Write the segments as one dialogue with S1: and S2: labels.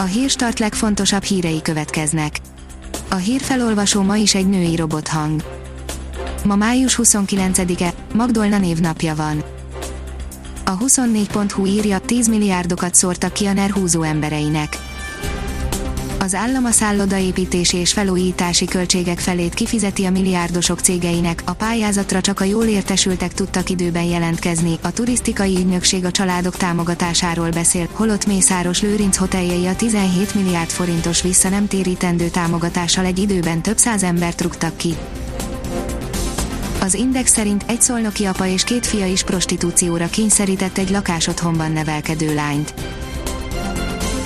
S1: A hírstart legfontosabb hírei következnek. A hírfelolvasó ma is egy női robothang. Ma május 29-e, Magdolna névnapja van. A 24.hu írja, 10 milliárdokat szórtak ki a NER húzó embereinek. Az állam a szállodaépítési és felújítási költségek felét kifizeti a milliárdosok cégeinek, a pályázatra csak a jól értesültek tudtak időben jelentkezni, a turisztikai ügynökség a családok támogatásáról beszél, holott Mészáros Lőrinc hoteljei a 17 milliárd forintos vissza nem térítendő támogatással egy időben több száz embert rúgtak ki. Az Index szerint egy szolnoki apa és két fia is prostitúcióra kényszerített egy lakásotthonban nevelkedő lányt.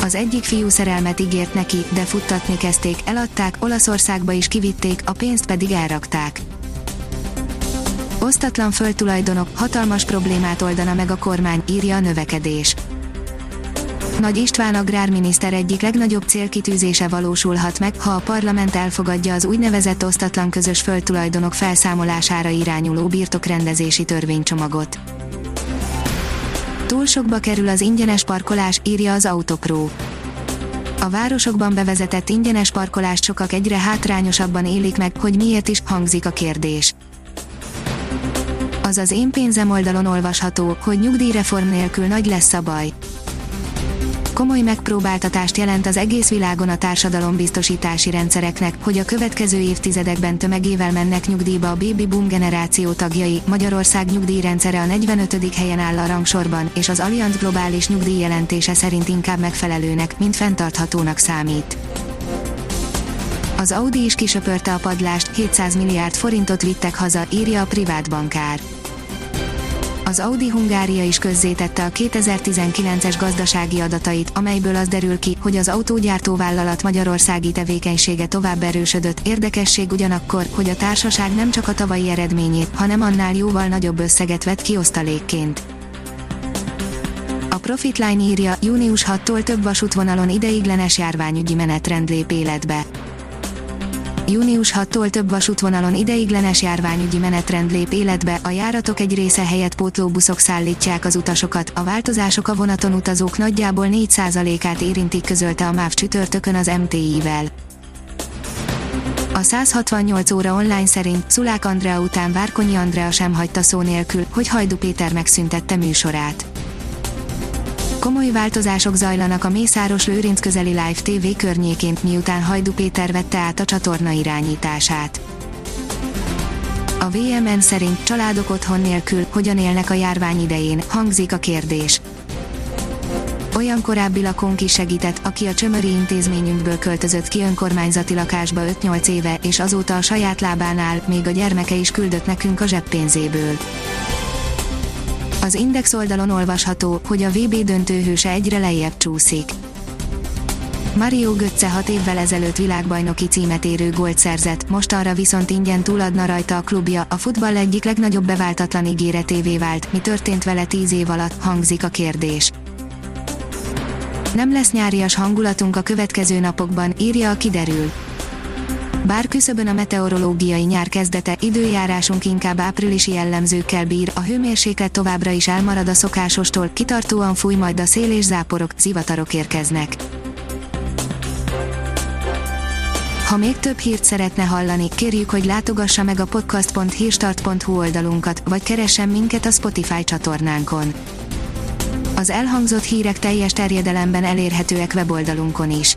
S1: Az egyik fiú szerelmet ígért neki, de futtatni kezdték, eladták, Olaszországba is kivitték, a pénzt pedig elrakták. Osztatlan földtulajdonok, hatalmas problémát oldana meg a kormány, írja a növekedés. Nagy István agrárminiszter egyik legnagyobb célkitűzése valósulhat meg, ha a parlament elfogadja az úgynevezett osztatlan közös földtulajdonok felszámolására irányuló birtokrendezési törvénycsomagot. Túl sokba kerül az ingyenes parkolás, írja az Autopro. A városokban bevezetett ingyenes parkolást sokak egyre hátrányosabban élik meg, hogy miért is, hangzik a kérdés. Az az én pénzem oldalon olvasható, hogy nyugdíjreform nélkül nagy lesz a baj komoly megpróbáltatást jelent az egész világon a társadalombiztosítási rendszereknek, hogy a következő évtizedekben tömegével mennek nyugdíjba a baby boom generáció tagjai. Magyarország nyugdíjrendszere a 45. helyen áll a rangsorban, és az Allianz globális nyugdíjjelentése szerint inkább megfelelőnek, mint fenntarthatónak számít. Az Audi is kisöpörte a padlást, 700 milliárd forintot vittek haza, írja a privát bankár az Audi Hungária is közzétette a 2019-es gazdasági adatait, amelyből az derül ki, hogy az autógyártóvállalat magyarországi tevékenysége tovább erősödött. Érdekesség ugyanakkor, hogy a társaság nem csak a tavalyi eredményét, hanem annál jóval nagyobb összeget vett ki osztalékként. A Profitline írja, június 6-tól több vasútvonalon ideiglenes járványügyi menetrend lép életbe június 6-tól több vasútvonalon ideiglenes járványügyi menetrend lép életbe, a járatok egy része helyett pótlóbuszok szállítják az utasokat, a változások a vonaton utazók nagyjából 4%-át érintik közölte a MÁV csütörtökön az MTI-vel. A 168 óra online szerint Szulák Andrea után Várkonyi Andrea sem hagyta szó nélkül, hogy Hajdu Péter megszüntette műsorát. Komoly változások zajlanak a Mészáros Lőrinc közeli Live TV környékén, miután Hajdu Péter vette át a csatorna irányítását. A VMN szerint családok otthon nélkül hogyan élnek a járvány idején, hangzik a kérdés. Olyan korábbi lakónk is segített, aki a csömöri intézményünkből költözött ki önkormányzati lakásba 5-8 éve, és azóta a saját lábán áll, még a gyermeke is küldött nekünk a zseppénzéből. Az Index oldalon olvasható, hogy a VB döntőhőse egyre lejjebb csúszik. Mario Götze 6 évvel ezelőtt világbajnoki címet érő gólt szerzett, most arra viszont ingyen túladna rajta a klubja, a futball egyik legnagyobb beváltatlan ígéretévé vált, mi történt vele 10 év alatt, hangzik a kérdés. Nem lesz nyárias hangulatunk a következő napokban, írja a kiderül. Bár küszöbön a meteorológiai nyár kezdete, időjárásunk inkább áprilisi jellemzőkkel bír, a hőmérséklet továbbra is elmarad a szokásostól, kitartóan fúj majd a szél és záporok, zivatarok érkeznek. Ha még több hírt szeretne hallani, kérjük, hogy látogassa meg a podcast.hírstart.hu oldalunkat, vagy keressen minket a Spotify csatornánkon. Az elhangzott hírek teljes terjedelemben elérhetőek weboldalunkon is.